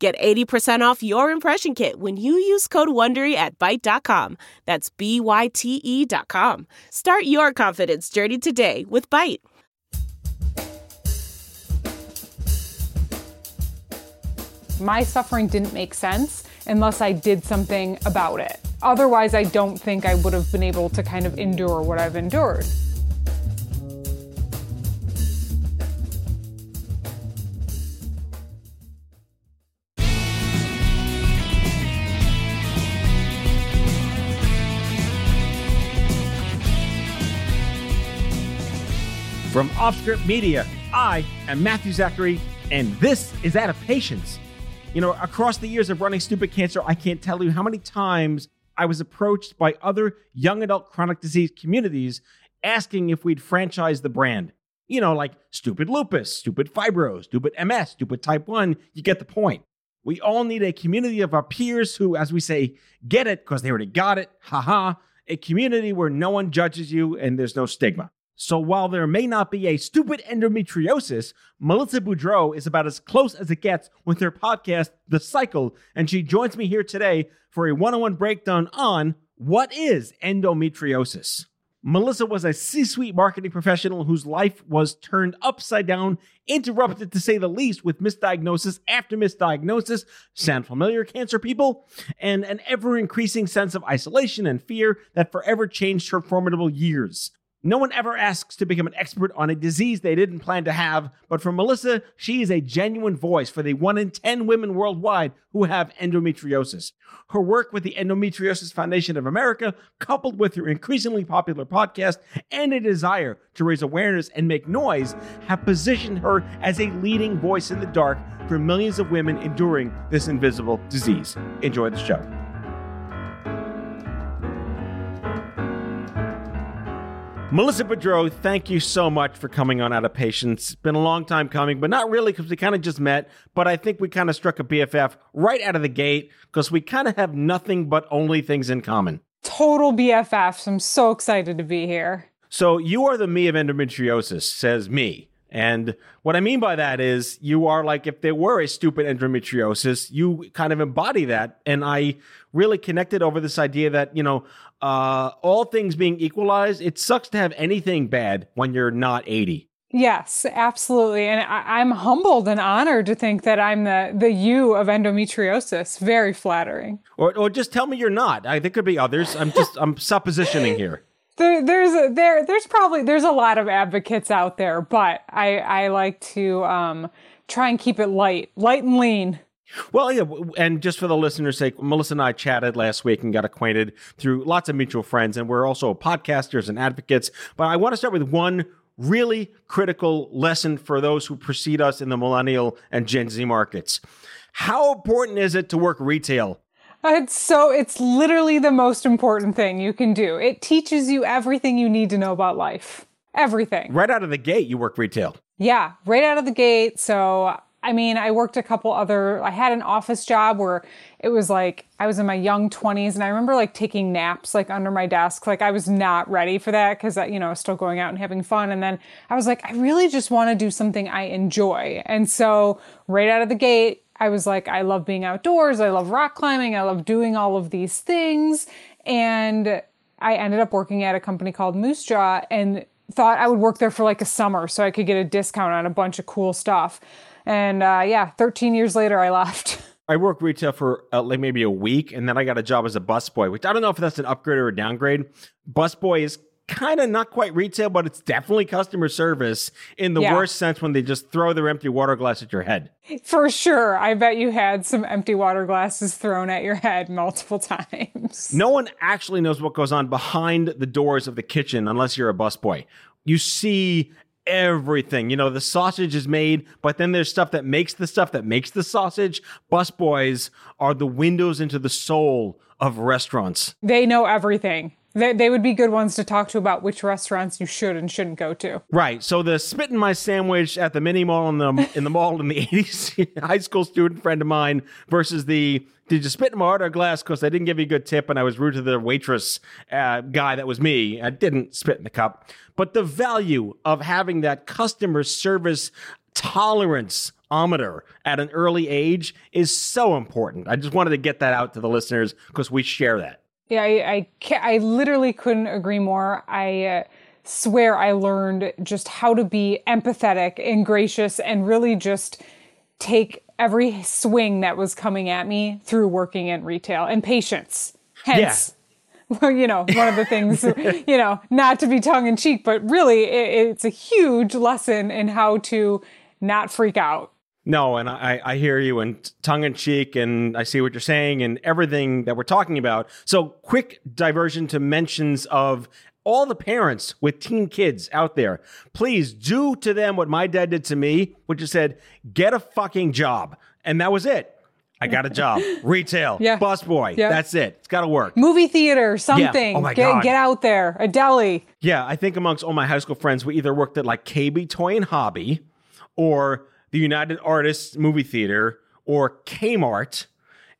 Get 80% off your impression kit when you use code WONDERY at Byte.com. That's B-Y-T-E dot com. Start your confidence journey today with Byte. My suffering didn't make sense unless I did something about it. Otherwise, I don't think I would have been able to kind of endure what I've endured. From Offscript Media, I am Matthew Zachary, and this is Out of Patience. You know, across the years of running Stupid Cancer, I can't tell you how many times I was approached by other young adult chronic disease communities asking if we'd franchise the brand. You know, like Stupid Lupus, Stupid Fibro, Stupid MS, Stupid Type 1. You get the point. We all need a community of our peers who, as we say, get it because they already got it. Haha. A community where no one judges you and there's no stigma. So while there may not be a stupid endometriosis, Melissa Boudreau is about as close as it gets with her podcast, The Cycle, and she joins me here today for a one-on-one breakdown on what is endometriosis. Melissa was a C suite marketing professional whose life was turned upside down, interrupted to say the least, with misdiagnosis after misdiagnosis. Sound familiar, cancer people? And an ever increasing sense of isolation and fear that forever changed her formidable years. No one ever asks to become an expert on a disease they didn't plan to have, but for Melissa, she is a genuine voice for the 1 in 10 women worldwide who have endometriosis. Her work with the Endometriosis Foundation of America, coupled with her increasingly popular podcast and a desire to raise awareness and make noise, have positioned her as a leading voice in the dark for millions of women enduring this invisible disease. Enjoy the show. Melissa Boudreau, thank you so much for coming on Out of Patience. It's been a long time coming, but not really because we kind of just met. But I think we kind of struck a BFF right out of the gate because we kind of have nothing but only things in common. Total BFFs. I'm so excited to be here. So you are the me of endometriosis, says me. And what I mean by that is you are like if there were a stupid endometriosis, you kind of embody that. And I really connected over this idea that, you know, uh, all things being equalized, it sucks to have anything bad when you're not 80. Yes, absolutely. And I, am humbled and honored to think that I'm the, the you of endometriosis. Very flattering. Or, or just tell me you're not. I, there could be others. I'm just, I'm suppositioning here. There, there's a, there, there's probably, there's a lot of advocates out there, but I, I like to, um, try and keep it light, light and lean. Well, yeah, and just for the listeners' sake, Melissa and I chatted last week and got acquainted through lots of mutual friends, and we're also podcasters and advocates. But I want to start with one really critical lesson for those who precede us in the millennial and Gen Z markets. How important is it to work retail? It's so, it's literally the most important thing you can do. It teaches you everything you need to know about life. Everything. Right out of the gate, you work retail. Yeah, right out of the gate. So I mean, I worked a couple other, I had an office job where it was like, I was in my young 20s and I remember like taking naps like under my desk. Like I was not ready for that because, uh, you know, I was still going out and having fun. And then I was like, I really just want to do something I enjoy. And so right out of the gate, I was like, I love being outdoors. I love rock climbing. I love doing all of these things. And I ended up working at a company called Moose Jaw and thought I would work there for like a summer so I could get a discount on a bunch of cool stuff. And uh, yeah, 13 years later, I left. I worked retail for uh, like maybe a week, and then I got a job as a busboy, which I don't know if that's an upgrade or a downgrade. Busboy is kind of not quite retail, but it's definitely customer service in the yeah. worst sense when they just throw their empty water glass at your head. For sure. I bet you had some empty water glasses thrown at your head multiple times. No one actually knows what goes on behind the doors of the kitchen unless you're a busboy. You see everything. You know, the sausage is made, but then there's stuff that makes the stuff that makes the sausage. Busboys are the windows into the soul of restaurants. They know everything. They, they would be good ones to talk to about which restaurants you should and shouldn't go to. Right. So the spit in my sandwich at the mini mall in the in the mall in the 80s high school student friend of mine versus the did you spit in my order glass because I didn't give you a good tip and I was rude to the waitress uh, guy that was me. I didn't spit in the cup. But the value of having that customer service tolerance at an early age is so important. I just wanted to get that out to the listeners because we share that. Yeah, I I, can't, I literally couldn't agree more. I uh, swear I learned just how to be empathetic and gracious and really just take every swing that was coming at me through working in retail and patience. Hence, yeah. well, you know, one of the things, you know, not to be tongue in cheek, but really it, it's a huge lesson in how to not freak out. No, and I, I hear you and tongue in cheek, and I see what you're saying and everything that we're talking about. So, quick diversion to mentions of all the parents with teen kids out there. Please do to them what my dad did to me, which is said, get a fucking job. And that was it. I got a job. Retail. Yeah. Bus boy. Yeah. That's it. It's got to work. Movie theater, something. Yeah. Oh my get, God. Get out there. A deli. Yeah. I think amongst all my high school friends, we either worked at like KB Toy and Hobby or the United Artists Movie Theater or Kmart.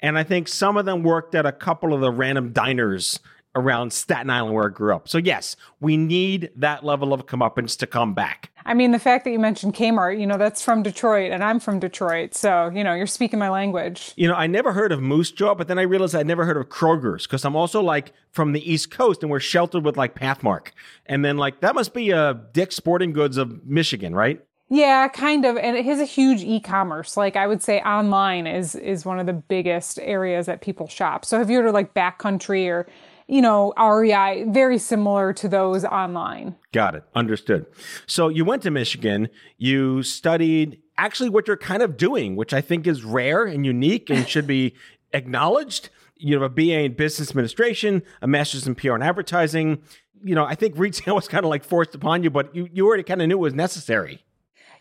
And I think some of them worked at a couple of the random diners around Staten Island where I grew up. So yes, we need that level of comeuppance to come back. I mean, the fact that you mentioned Kmart, you know, that's from Detroit and I'm from Detroit. So, you know, you're speaking my language. You know, I never heard of Moose Jaw, but then I realized I'd never heard of Kroger's because I'm also like from the East Coast and we're sheltered with like Pathmark. And then like that must be a Dick's Sporting Goods of Michigan, right? Yeah, kind of. And it has a huge e-commerce. Like I would say online is is one of the biggest areas that people shop. So if you're to like backcountry or you know, REI, very similar to those online. Got it. Understood. So you went to Michigan, you studied actually what you're kind of doing, which I think is rare and unique and should be acknowledged. You have a BA in business administration, a master's in PR and advertising. You know, I think retail was kind of like forced upon you, but you, you already kind of knew it was necessary.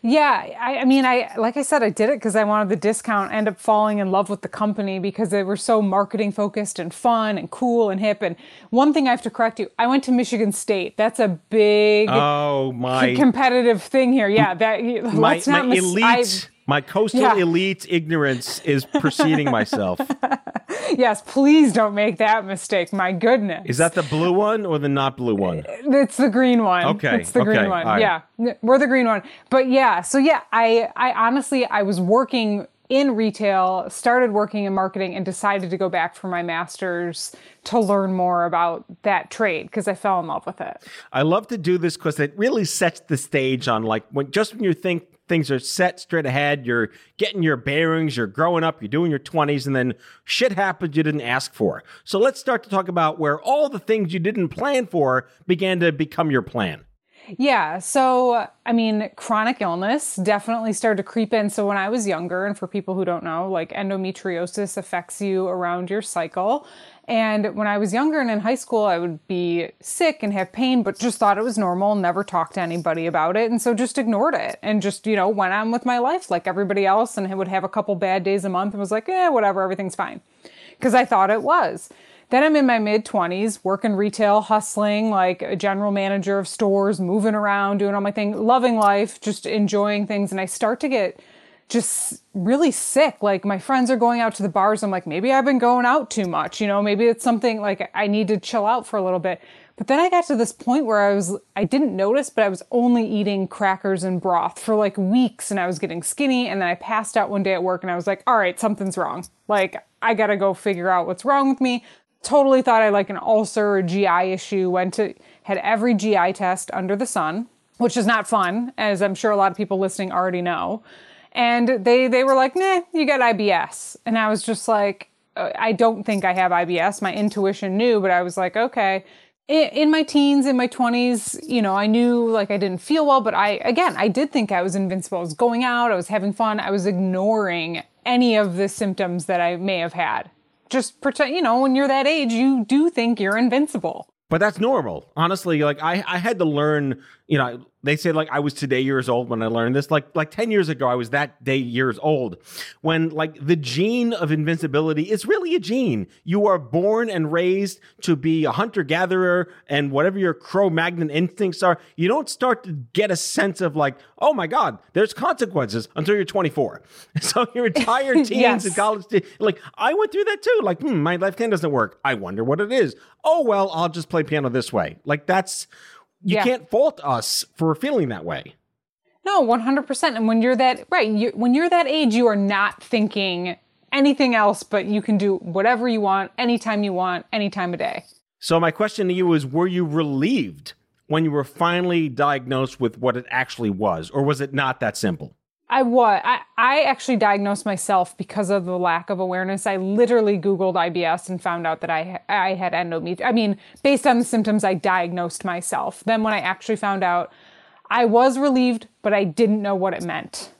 Yeah, I, I, mean, I like I said, I did it because I wanted the discount. End up falling in love with the company because they were so marketing focused and fun and cool and hip. And one thing I have to correct you: I went to Michigan State. That's a big oh my competitive thing here. Yeah, that my, let's not my mis- elite. I, my coastal yeah. elite ignorance is preceding myself. yes, please don't make that mistake. My goodness. Is that the blue one or the not blue one? It's the green one. Okay. It's the okay. green one. Right. Yeah. We're the green one. But yeah, so yeah, I I honestly I was working in retail, started working in marketing and decided to go back for my master's to learn more about that trade because I fell in love with it. I love to do this because it really sets the stage on like when just when you think things are set straight ahead. You're getting your bearings, you're growing up, you're doing your 20s, and then shit happens you didn't ask for. So let's start to talk about where all the things you didn't plan for began to become your plan. Yeah. So, I mean, chronic illness definitely started to creep in. So, when I was younger, and for people who don't know, like endometriosis affects you around your cycle. And when I was younger and in high school, I would be sick and have pain, but just thought it was normal, never talked to anybody about it. And so just ignored it and just, you know, went on with my life like everybody else and would have a couple bad days a month and was like, eh, whatever, everything's fine. Because I thought it was. Then I'm in my mid 20s, working retail, hustling, like a general manager of stores, moving around, doing all my thing, loving life, just enjoying things. And I start to get just really sick. Like my friends are going out to the bars. I'm like, maybe I've been going out too much. You know, maybe it's something like I need to chill out for a little bit. But then I got to this point where I was, I didn't notice, but I was only eating crackers and broth for like weeks and I was getting skinny. And then I passed out one day at work and I was like, all right, something's wrong. Like, I gotta go figure out what's wrong with me. Totally thought I like an ulcer or GI issue. Went to, had every GI test under the sun, which is not fun, as I'm sure a lot of people listening already know and they they were like, "Nah, you got IBS," and I was just like, uh, "I don't think I have IBS." My intuition knew, but I was like, "Okay." In my teens, in my 20s, you know, I knew like I didn't feel well, but I, again, I did think I was invincible. I was going out, I was having fun, I was ignoring any of the symptoms that I may have had. Just pretend, you know, when you're that age, you do think you're invincible. But that's normal. Honestly like i i had to learn you know they say like I was today years old when I learned this. Like like 10 years ago, I was that day years old. When like the gene of invincibility is really a gene. You are born and raised to be a hunter-gatherer and whatever your Cro-Magnon instincts are, you don't start to get a sense of like, oh my God, there's consequences until you're 24. So your entire teens Yes. and college like I went through that too. Like, hmm, my left hand doesn't work. I wonder what it is. Oh well, I'll just play piano this way. Like that's you Yeah. can't fault us for feeling that way. No, 100%. And when you're that, right, you, when you're that age, you are not thinking anything else, but you can do whatever you want, anytime you want, any time of day. So my question to you is were you relieved when you were finally diagnosed with what it actually was or was it not that simple? I was. I, I actually diagnosed myself because of the lack of awareness. I literally Googled IBS and found out that I I had endometriosis. I mean, based on the symptoms, I diagnosed myself. Then when I actually found out, I was relieved, but I didn't know what it meant.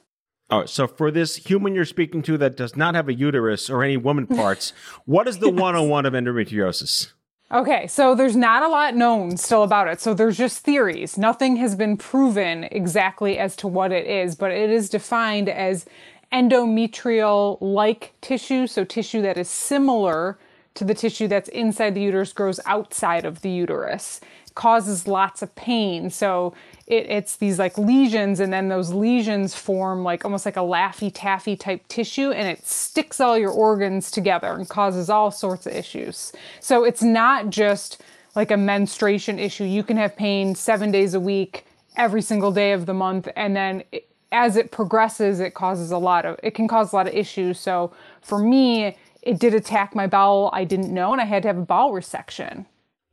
All right. so for this human you're speaking to that does not have a uterus or any woman parts, what is the 101 of endometriosis? Okay, so there's not a lot known still about it. So there's just theories. Nothing has been proven exactly as to what it is, but it is defined as endometrial like tissue, so tissue that is similar to the tissue that's inside the uterus grows outside of the uterus. Causes lots of pain. So it, it's these like lesions, and then those lesions form like almost like a laffy taffy type tissue, and it sticks all your organs together and causes all sorts of issues. So it's not just like a menstruation issue. You can have pain seven days a week, every single day of the month, and then it, as it progresses, it causes a lot of it can cause a lot of issues. So for me, it did attack my bowel. I didn't know, and I had to have a bowel resection.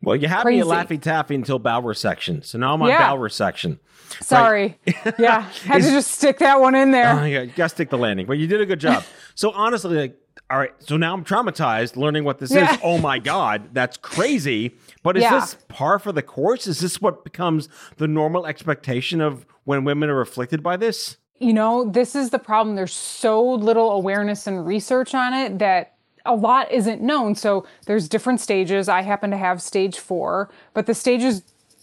Well, you had me at Laffy Taffy until bowel resection. So now I'm on Yeah. bowel resection. Sorry. yeah, had to just stick that one in there. Oh, yeah, you gotta stick the landing, but you did a good job. so honestly, like, all right, so now I'm traumatized learning what this Yeah. is. Oh my god, that's crazy. But is Yeah. this par for the course? Is this what becomes the normal expectation of when women are afflicted by this? You know, this is the problem. There's so little awareness and research on it that a lot isn't known. So there's different stages. I happen to have stage four, but the stages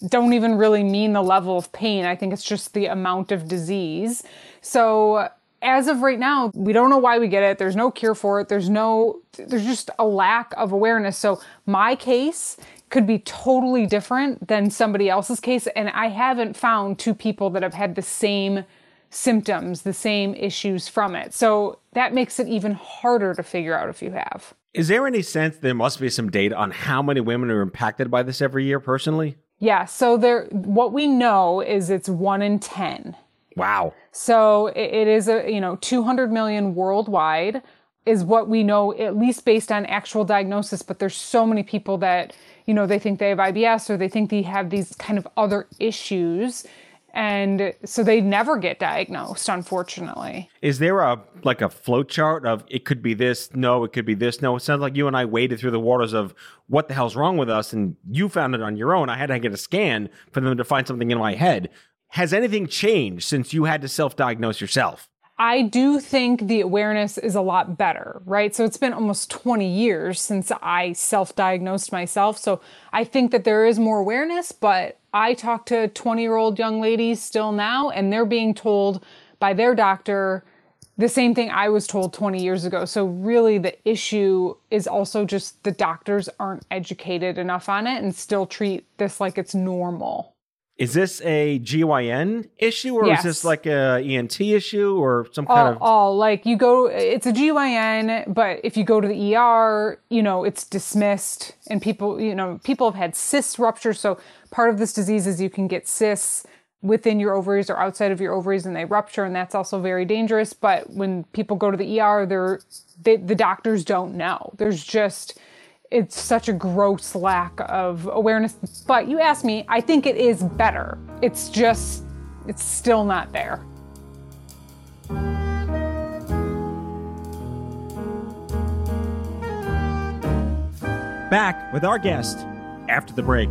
don't even really mean the level of pain. I think it's just the amount of disease. So as of right now, we don't know why we get it. There's no cure for it. There's no, there's just a lack of awareness. So my case could be totally different than somebody else's case. And I haven't found two people that have had the same symptoms, the same issues from it. So that makes it even harder to figure out if you have. Is there any sense there must be some data on how many women are impacted by this every year personally? Yeah, so there what we know is it's 1 in 10. Wow. So it, it is a, you know, 200 million worldwide is what we know at least based on actual diagnosis, but there's so many people that, you know, they think they have IBS or they think they have these kind of other issues and so they never get diagnosed unfortunately. Is there a like a flow chart of it could be this, no, it could be this, no? It sounds like you and I waded through the waters of what the hell's wrong with us, and you found it on your own. I had to get a scan for them to find something in my head. Has anything changed since you had to self-diagnose yourself? I do think the awareness is a lot better, right? So it's been almost 20 years since I self diagnosed myself. So I think that there is more awareness, but I talk to 20 year old young ladies still now, and they're being told by their doctor the same thing I was told 20 years ago. So really the issue is also just the doctors aren't educated enough on it and still treat this like it's normal. Is this a GYN issue, or Yes. is this like a ENT issue, or some all, kind of? all like you go it's a GYN but if you go to the ER you know it's dismissed and people you know people have had cyst rupture so part of this disease is you can get cysts within your ovaries or outside of your ovaries and they rupture and that's also very dangerous but when people go to the ER they're they, the doctors don't know there's just it's such a gross lack of awareness but you ask me I think it is better it's just it's still not there Back with our guest after the break.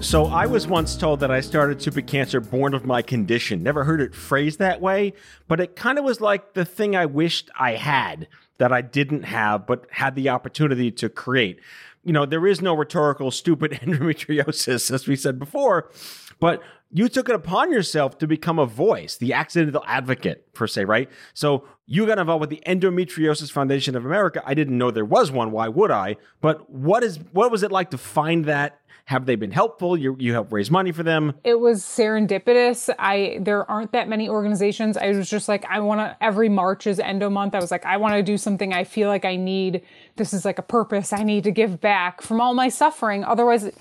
So I was once told that I started stupid cancer born of my condition. Never heard it phrased that way, but it kind of was like the thing I wished I had that I didn't have, but had the opportunity to create. You know, there is no rhetorical stupid endometriosis, as we said before, but you took it upon yourself to become a voice, the accidental advocate, per se, right? So you got involved with the Endometriosis Foundation of America. I didn't know there was one. Why would I? But what is what was it like to find that? Have they been helpful? You you help raise money for them. It was serendipitous. I there aren't that many organizations. I was just like, I want to. Every March is Endo Month. I was like, I want to do something. I feel like I need. This is like a purpose. I need to give back from all my suffering. Otherwise,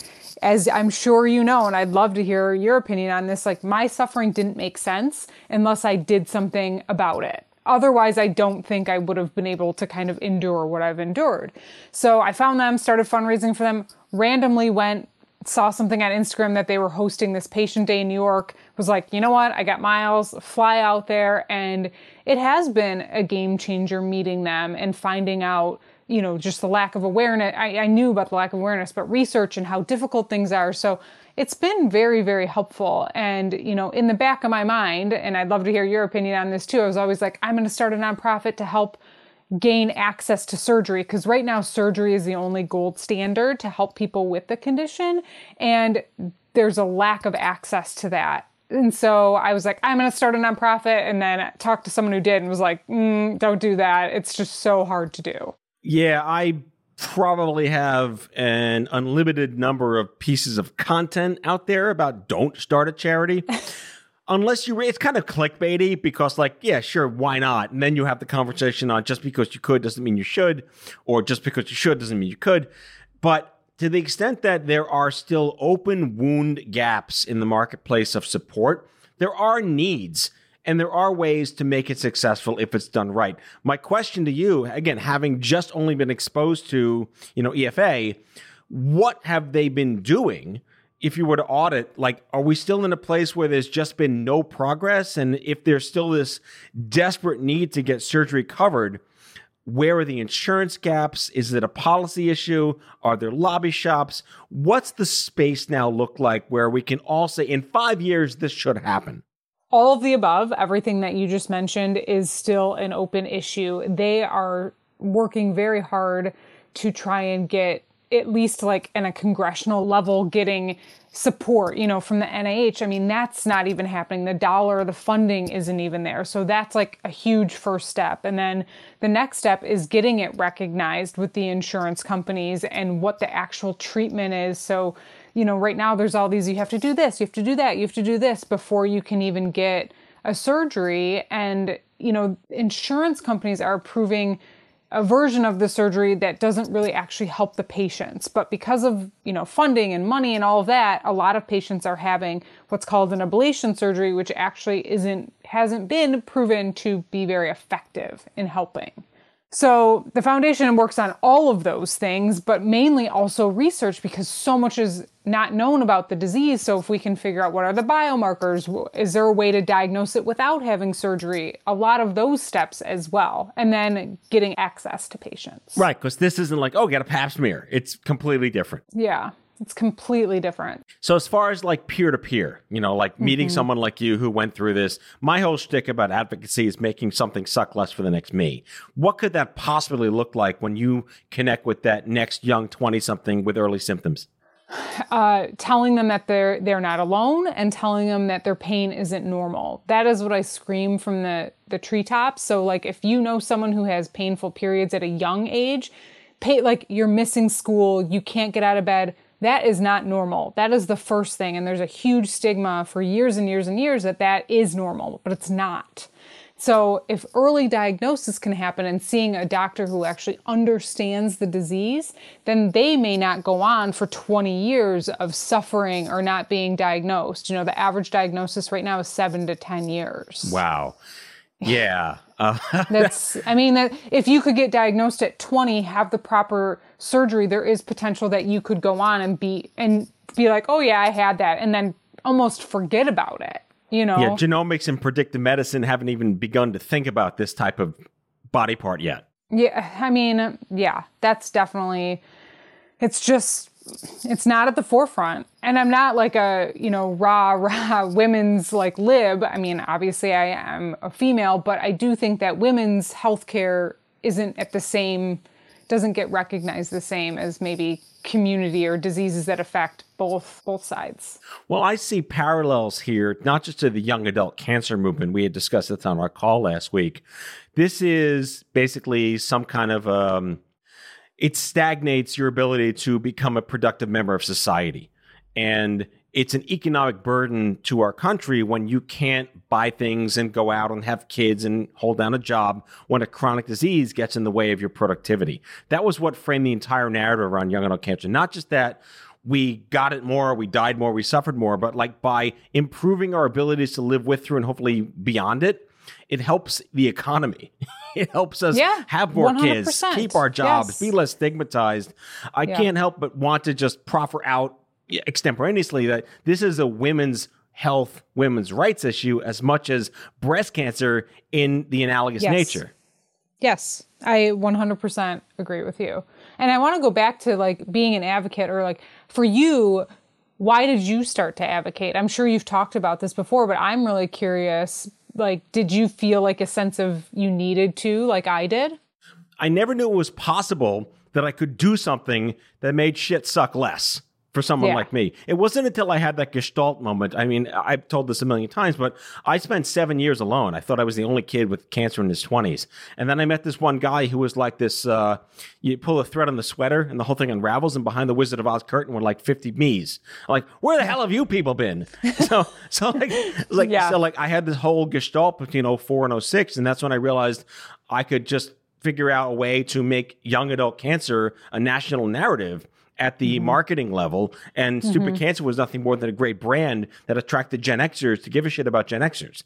as I'm sure you know, and I'd love to hear your opinion on this. Like my suffering didn't make sense unless I did something about it otherwise i don't think i would have been able to kind of endure what i've endured so i found them started fundraising for them randomly went saw something on Instagram that they were hosting this patient day in New York, was like, you know what, I got miles, fly out there. And it has been a game changer meeting them and finding out, you know, just the lack of awareness. I, I knew about the lack of awareness, but research and how difficult things are. So it's been very, very helpful. And, you know, in the back of my mind, and I'd love to hear your opinion on this too, I was always like, I'm going to start a nonprofit to help gain access to surgery because right now surgery is the only gold standard to help people with the condition and there's a lack of access to that. And so i was like i'm going to start a nonprofit and then talked to someone who did and was like mm, don't do that. It's just so hard to do. Yeah i probably have an unlimited number of pieces of content out there about don't start a charity unless you, it's kind of clickbaity because, like, yeah, sure, why not? And then you have the conversation on just because you could doesn't mean you should, or just because you should doesn't mean you could. But to the extent that there are still open wound gaps in the marketplace of support, there are needs and there are ways to make it successful if it's done right. My question to you, again, having just only been exposed to, you know, EFA, what have they been doing if you were to audit, like, are we still in a place where there's just been no progress? And if there's still this desperate need to get surgery covered, where are the insurance gaps? Is it a policy issue? Are there lobby shops? What's the space now look like where we can all say in five years this should happen? All of the above, everything that you just mentioned is still an open issue. They are working very hard to try and get at least like in a congressional level getting support, you know, from the NIH. I mean, that's not even happening. The dollar, the funding isn't even there. So that's like a huge first step. And then the next step is getting it recognized with the insurance companies and what the actual treatment is. So, you know, right now there's all these you have to do this, you have to do that, you have to do this before you can even get a surgery and, you know, insurance companies are approving a version of the surgery that doesn't really actually help the patients. But because of, you know, funding and money and all of that, a lot of patients are having what's called an ablation surgery, which actually isn't hasn't been proven to be very effective in helping. So the foundation works on all of those things, but mainly also research because so much is not known about the disease. So if we can figure out what are the biomarkers, is there a way to diagnose it without having surgery? A lot of those steps as well. And then getting access to patients. Right, because this isn't like, oh, get a pap smear. It's completely different. Yeah. It's completely different. So as far as like peer to peer, you know, like meeting Mm-hmm. someone like you who went through this, my whole shtick about advocacy is making something suck less for the next me. What could that possibly look like when you connect with that next young twenty something with early symptoms? uh, telling them that they're they're not alone and telling them that their pain isn't normal. That is what I scream from the the treetops. So like if you know someone who has painful periods at a young age, pay like you're missing school, you can't get out of bed. That is not normal. That is the first thing, and there's a huge stigma for years and years and years that that is normal, but it's not. So, if early diagnosis can happen and seeing a doctor who actually understands the disease, then they may not go on for 20 years of suffering or not being diagnosed. You know, the average diagnosis right now is seven to 10 years. Wow. Yeah. Uh, That's, I mean, that if you could get diagnosed at 20, have the proper surgery, there is potential that you could go on and be, and be like, oh yeah, I had that, and then almost forget about it. You know? yeah, genomics and predictive medicine haven't even begun to think about this type of body part yet. Yeah, I mean, yeah, that's definitely it's just it's not at the forefront. And I'm not like a, you know, rah rah women's like lib. I mean, obviously I am a female, but I do think that women's healthcare isn't at the same doesn't get recognized the same as maybe community or diseases that affect both both sides. Well, I see parallels here, not just to the young adult cancer movement. We had discussed this on our call last week. This is basically some kind of um, it stagnates your ability to become a productive member of society. And it's an economic burden to our country when you can't buy things and go out and have kids and hold down a job when a chronic disease gets in the way of your productivity. That was what framed the entire narrative around young adult cancer. Not just that we got it more, we died more, we suffered more, but like by improving our abilities to live with, through, and hopefully beyond it, it helps the economy. it helps us Yeah, have more kids, 100%. keep our jobs, Yes. be less stigmatized. I Yeah. can't help but want to just proffer out extemporaneously that this is a women's health, women's rights issue as much as breast cancer in the analogous Yes. nature. Yes, I 100% agree with you. And I want to go back to like being an advocate or like for you, why did you start to advocate? I'm sure you've talked about this before, but I'm really curious. Like, did you feel like a sense of you needed to, like I did? I never knew it was possible that I could do something that made shit suck less for someone Yeah. like me. It wasn't until I had that gestalt moment. I mean, I've told this a million times, but I spent seven years alone. I thought I was the only kid with cancer in his 20s. And then I met this one guy who was like this uh, you pull a thread on the sweater and the whole thing unravels, and behind the Wizard of Oz curtain were like 50 me's. I'm like, where the hell have you people been? so, so like, like, Yeah. so like, I had this whole gestalt between 04 and 06, and that's when I realized I could just figure out a way to make young adult cancer a national narrative at the Mm-hmm. marketing level. And Stupid Cancer was nothing more than a great brand that attracted Gen Xers to give a shit about Gen Xers.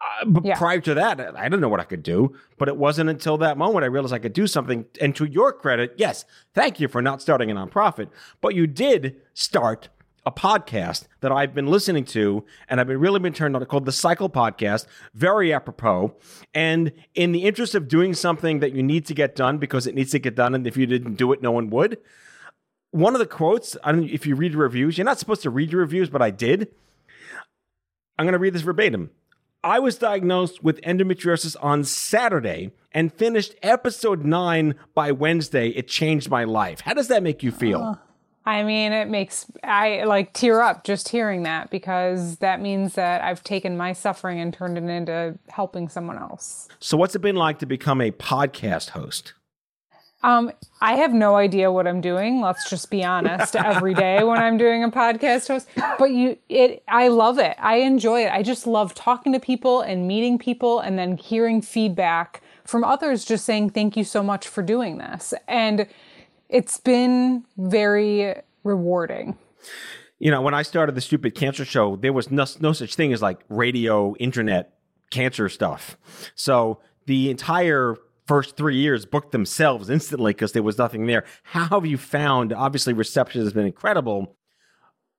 Uh, but Yeah. prior to that, I didn't know what I could do. But it wasn't until that moment I realized I could do something. And to your credit, yes, thank you for not starting a nonprofit. But you did start a podcast that I've been listening to and I've been really been turned on called the Cycle Podcast, very apropos. And in the interest of doing something that you need to get done because it needs to get done, and if you didn't do it, no one would. One of the quotes, I don't if you read reviews, you're not supposed to read reviews, but I did. I'm going to read this verbatim. I was diagnosed with endometriosis on Saturday and finished episode nine by Wednesday. It changed my life. How does that make you feel? I mean, it makes I like tear up just hearing that because that means that I've taken my suffering and turned it into helping someone else. So, what's it been like to become a podcast host? Um, I have no idea what I'm doing. Let's just be honest. Every day when I'm doing a podcast host, but you, it, I love it. I enjoy it. I just love talking to people and meeting people, and then hearing feedback from others just saying, thank you so much for doing this. And it's been very rewarding. You know, when I started the Stupid Cancer Show, there was no, no such thing as like radio, internet, cancer stuff. So the entire first three years booked themselves instantly because there was nothing there. How have you found? Obviously, reception has been incredible.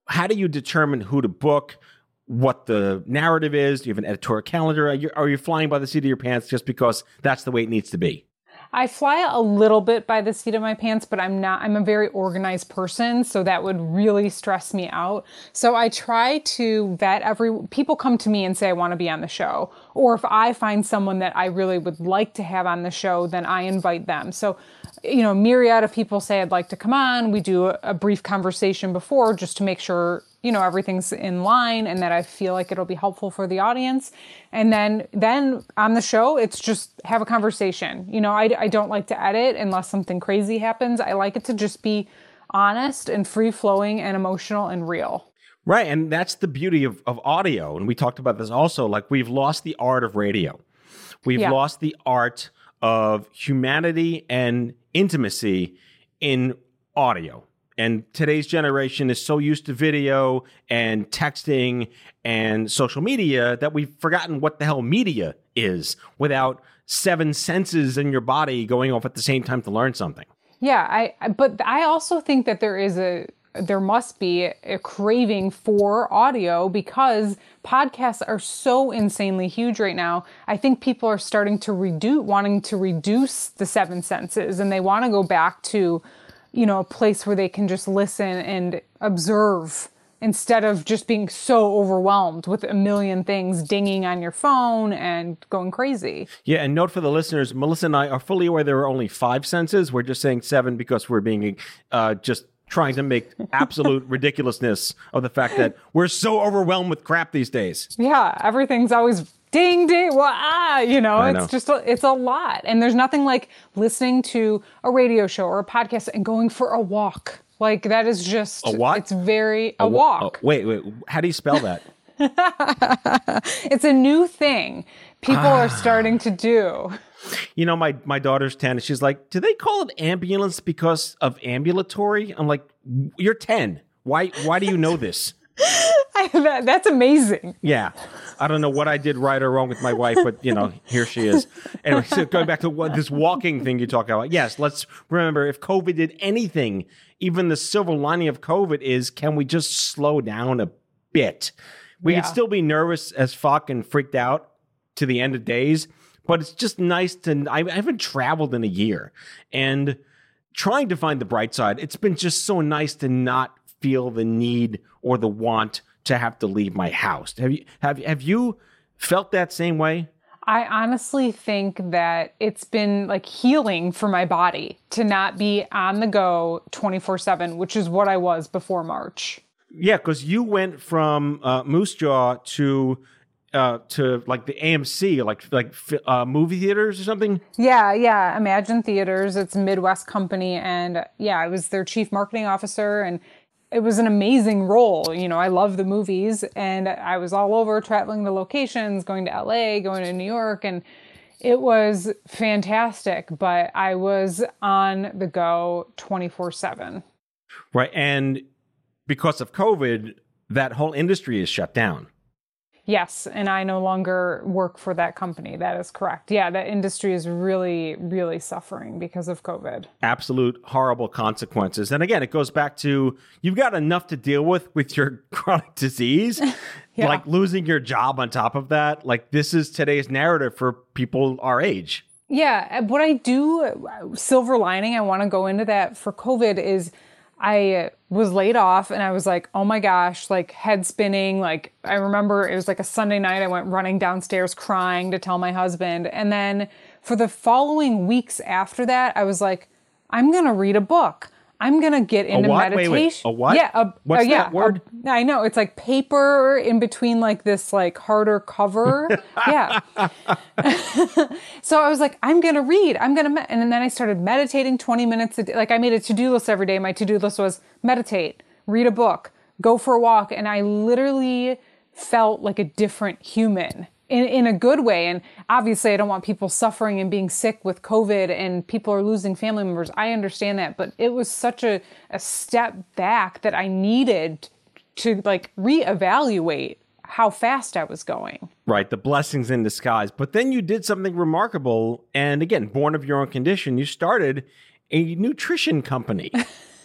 How do you determine who to book? What the narrative is? Do you have an editorial calendar? Are you, are you flying by the seat of your pants just because that's the way it needs to be? I fly a little bit by the seat of my pants, but I'm not, I'm a very organized person. So that would really stress me out. So I try to vet every, people come to me and say, I want to be on the show. Or if I find someone that I really would like to have on the show, then I invite them. So, you know, myriad of people say, I'd like to come on. We do a, brief conversation before just to make sure you know everything's in line and that I feel like it'll be helpful for the audience. And then then on the show, it's just have a conversation. You know, I, I don't like to edit unless something crazy happens. I like it to just be honest and free flowing and emotional and real. Right. And that's the beauty of, of audio. And we talked about this also. Like we've lost the art of radio. We've yeah. lost the art of humanity and intimacy in audio and today's generation is so used to video and texting and social media that we've forgotten what the hell media is without seven senses in your body going off at the same time to learn something. Yeah, I but I also think that there is a there must be a craving for audio because podcasts are so insanely huge right now. I think people are starting to reduce wanting to reduce the seven senses and they want to go back to you know, a place where they can just listen and observe instead of just being so overwhelmed with a million things dinging on your phone and going crazy. Yeah, and note for the listeners, Melissa and I are fully aware there are only five senses. We're just saying seven because we're being uh, just trying to make absolute ridiculousness of the fact that we're so overwhelmed with crap these days. Yeah, everything's always ding ding well ah you know I it's know. just a, it's a lot. And there's nothing like listening to a radio show or a podcast and going for a walk. Like that is just a what? it's very a, a walk. oh, wait wait how do you spell that? It's a new thing people ah. are starting to do. You know my my daughter's 10 and she's like do they call it ambulance because of ambulatory? I'm like you're 10 why why do you know this that, that's amazing. Yeah. I don't know what I did right or wrong with my wife, but you know, here she is. Anyway, so going back to what this walking thing you talk about. Yes, let's remember if COVID did anything, even the silver lining of COVID is can we just slow down a bit? We yeah. could still be nervous as fuck and freaked out to the end of days, but it's just nice to. I, I haven't traveled in a year and trying to find the bright side. It's been just so nice to not feel the need or the want to have to leave my house. Have you have have you felt that same way? I honestly think that it's been like healing for my body to not be on the go 24/7, which is what I was before March. Yeah, cuz you went from uh, Moose Jaw to uh, to like the AMC, like like uh, movie theaters or something. Yeah, yeah. Emagine Theaters. It's Midwest company, and yeah, I was their chief marketing officer, and it was an amazing role. You know, I love the movies and I was all over traveling the locations, going to LA, going to New York, and it was fantastic. But I was on the go 24 7. Right. And because of COVID, that whole industry is shut down. Yes, and I no longer work for that company. That is correct. Yeah, that industry is really, really suffering because of COVID. Absolute horrible consequences. And again, it goes back to you've got enough to deal with with your chronic disease. yeah. Like losing your job on top of that. Like this is today's narrative for people our age. Yeah, what I do, uh, silver lining, I want to go into that for COVID is I was laid off and I was like, oh my gosh, like head spinning. Like, I remember it was like a Sunday night. I went running downstairs crying to tell my husband. And then for the following weeks after that, I was like, I'm going to read a book. I'm gonna get into a meditation. Wait, wait. A what? Yeah. A, What's uh, yeah, that word? A, I know it's like paper in between like this like harder cover. yeah. so I was like, I'm gonna read. I'm gonna, me-. and then I started meditating 20 minutes a day. Like I made a to do list every day. My to do list was meditate, read a book, go for a walk, and I literally felt like a different human in, in a good way. And obviously, I don't want people suffering and being sick with COVID and people are losing family members. I understand that. But it was such a, a step back that I needed to like reevaluate how fast I was going. Right, the blessings in disguise. But then you did something remarkable. And again, born of your own condition, you started a nutrition company.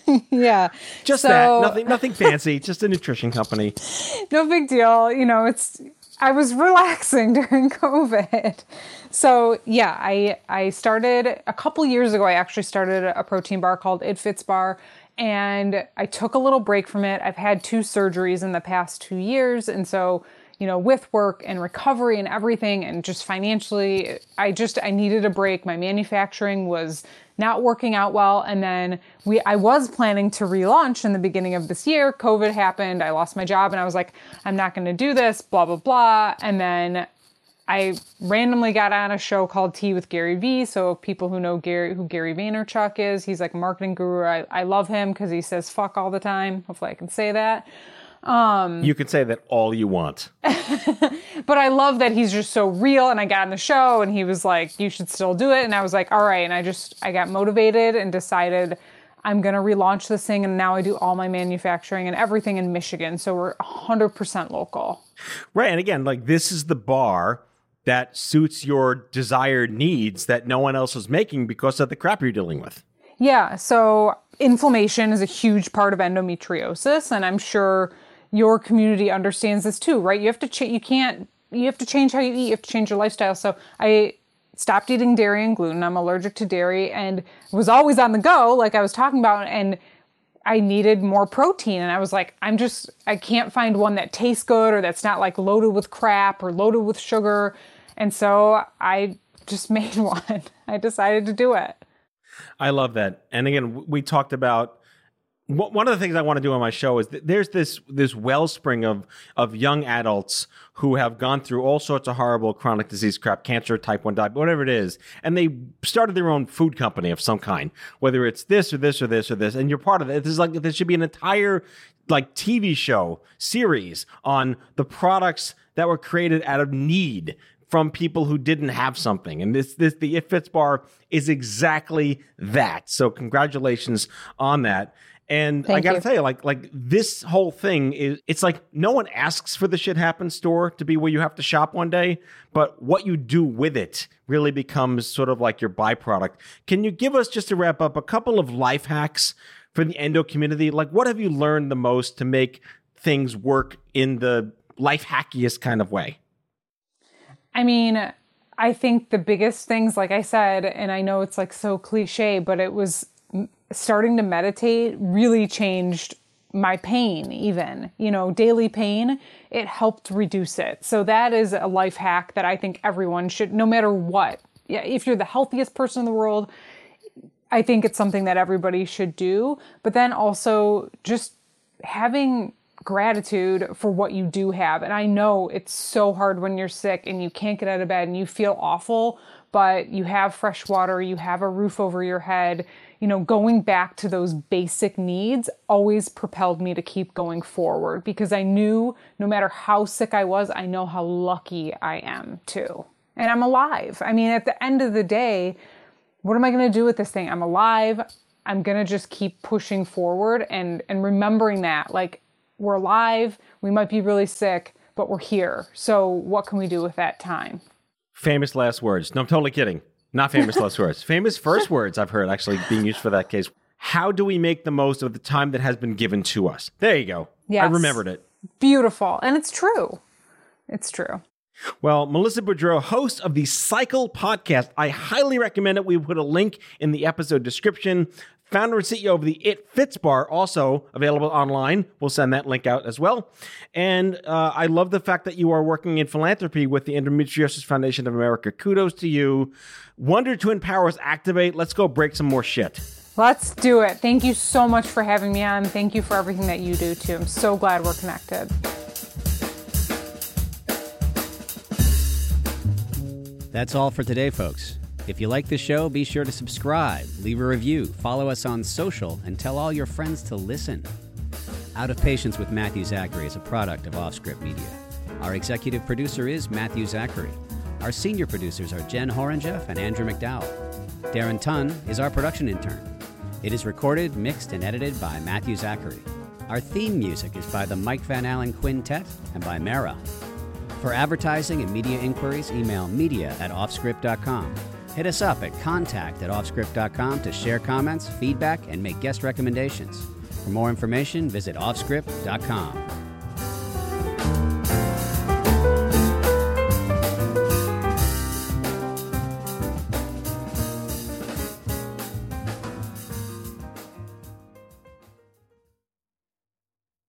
yeah. Just so, that. Nothing nothing fancy, just a nutrition company. No big deal. You know, it's I was relaxing during COVID. So yeah, I I started a couple years ago. I actually started a protein bar called It Fits Bar, and I took a little break from it. I've had two surgeries in the past two years, and so you know, with work and recovery and everything, and just financially, I just I needed a break. My manufacturing was not working out well, and then we I was planning to relaunch in the beginning of this year. COVID happened. I lost my job, and I was like, I'm not going to do this. Blah blah blah. And then I randomly got on a show called Tea with Gary Vee. So people who know Gary, who Gary Vaynerchuk is, he's like a marketing guru. I, I love him because he says fuck all the time. Hopefully I can say that. Um, you can say that all you want. but I love that he's just so real. And I got on the show and he was like, you should still do it. And I was like, all right. And I just, I got motivated and decided I'm going to relaunch this thing. And now I do all my manufacturing and everything in Michigan. So we're 100% local. Right. And again, like this is the bar that suits your desired needs that no one else is making because of the crap you're dealing with. Yeah. So inflammation is a huge part of endometriosis. And I'm sure your community understands this too, right? You have to change, you can't, you have to change how you eat, you have to change your lifestyle. So I stopped eating dairy and gluten. I'm allergic to dairy and was always on the go, like I was talking about. And I needed more protein. And I was like, I'm just, I can't find one that tastes good or that's not like loaded with crap or loaded with sugar. And so I just made one. I decided to do it. I love that. And again, we talked about one of the things I want to do on my show is there's this this wellspring of of young adults who have gone through all sorts of horrible chronic disease crap, cancer, type one diabetes, whatever it is, and they started their own food company of some kind, whether it's this or this or this or this, and you're part of it. This is like there should be an entire like TV show series on the products that were created out of need from people who didn't have something. And this, this, the It Fits bar is exactly that. So congratulations on that. And Thank I got to tell you, like, like this whole thing is, it's like no one asks for the shit happens store to be where you have to shop one day, but what you do with it really becomes sort of like your byproduct. Can you give us, just to wrap up, a couple of life hacks for the endo community? Like, what have you learned the most to make things work in the life hackiest kind of way? I mean, I think the biggest things, like I said, and I know it's like so cliche, but it was starting to meditate really changed my pain even you know daily pain it helped reduce it. So that is a life hack that i think everyone should no matter what. Yeah if you're the healthiest person in the world i think it's something that everybody should do. But then also just having gratitude for what you do have. And i know it's so hard when you're sick and you can't get out of bed and you feel awful but you have fresh water you have a roof over your head you know, going back to those basic needs always propelled me to keep going forward because I knew no matter how sick I was, I know how lucky I am too. And I'm alive. I mean, at the end of the day, what am I going to do with this thing? I'm alive. I'm going to just keep pushing forward and and remembering that like we're alive, we might be really sick, but we're here. So what can we do with that time? Famous last words. No, I'm totally kidding. Not famous last words. Famous first words I've heard actually being used for that case. How do we make the most of the time that has been given to us? There you go. Yes. I remembered it. Beautiful. And it's true. It's true. Well, Melissa Boudreau, host of the Cycle podcast, I highly recommend it. We put a link in the episode description founder and CEO of the It Fits Bar, also available online. We'll send that link out as well. And uh, I love the fact that you are working in philanthropy with the Endometriosis Foundation of America. Kudos to you. Wonder Twin Powers activate. Let's go break some more shit. Let's do it. Thank you so much for having me on. Thank you for everything that you do too. I'm so glad we're connected. That's all for today, folks. If you like the show, be sure to subscribe, leave a review, follow us on social, and tell all your friends to listen. Out of Patients with Matthew Zachary is a product of Offscript Media. Our executive producer is Matthew Zachary. Our senior producers are Jen Horangeff and Andrew McDowell. Darren Tunn is our production intern. It is recorded, mixed, and edited by Matthew Zachary. Our theme music is by the Mike Van Allen Quintet and by Mara. For advertising and media inquiries, email media at offscript.com. Hit us up at contact at offscript.com to share comments, feedback, and make guest recommendations. For more information, visit offscript.com.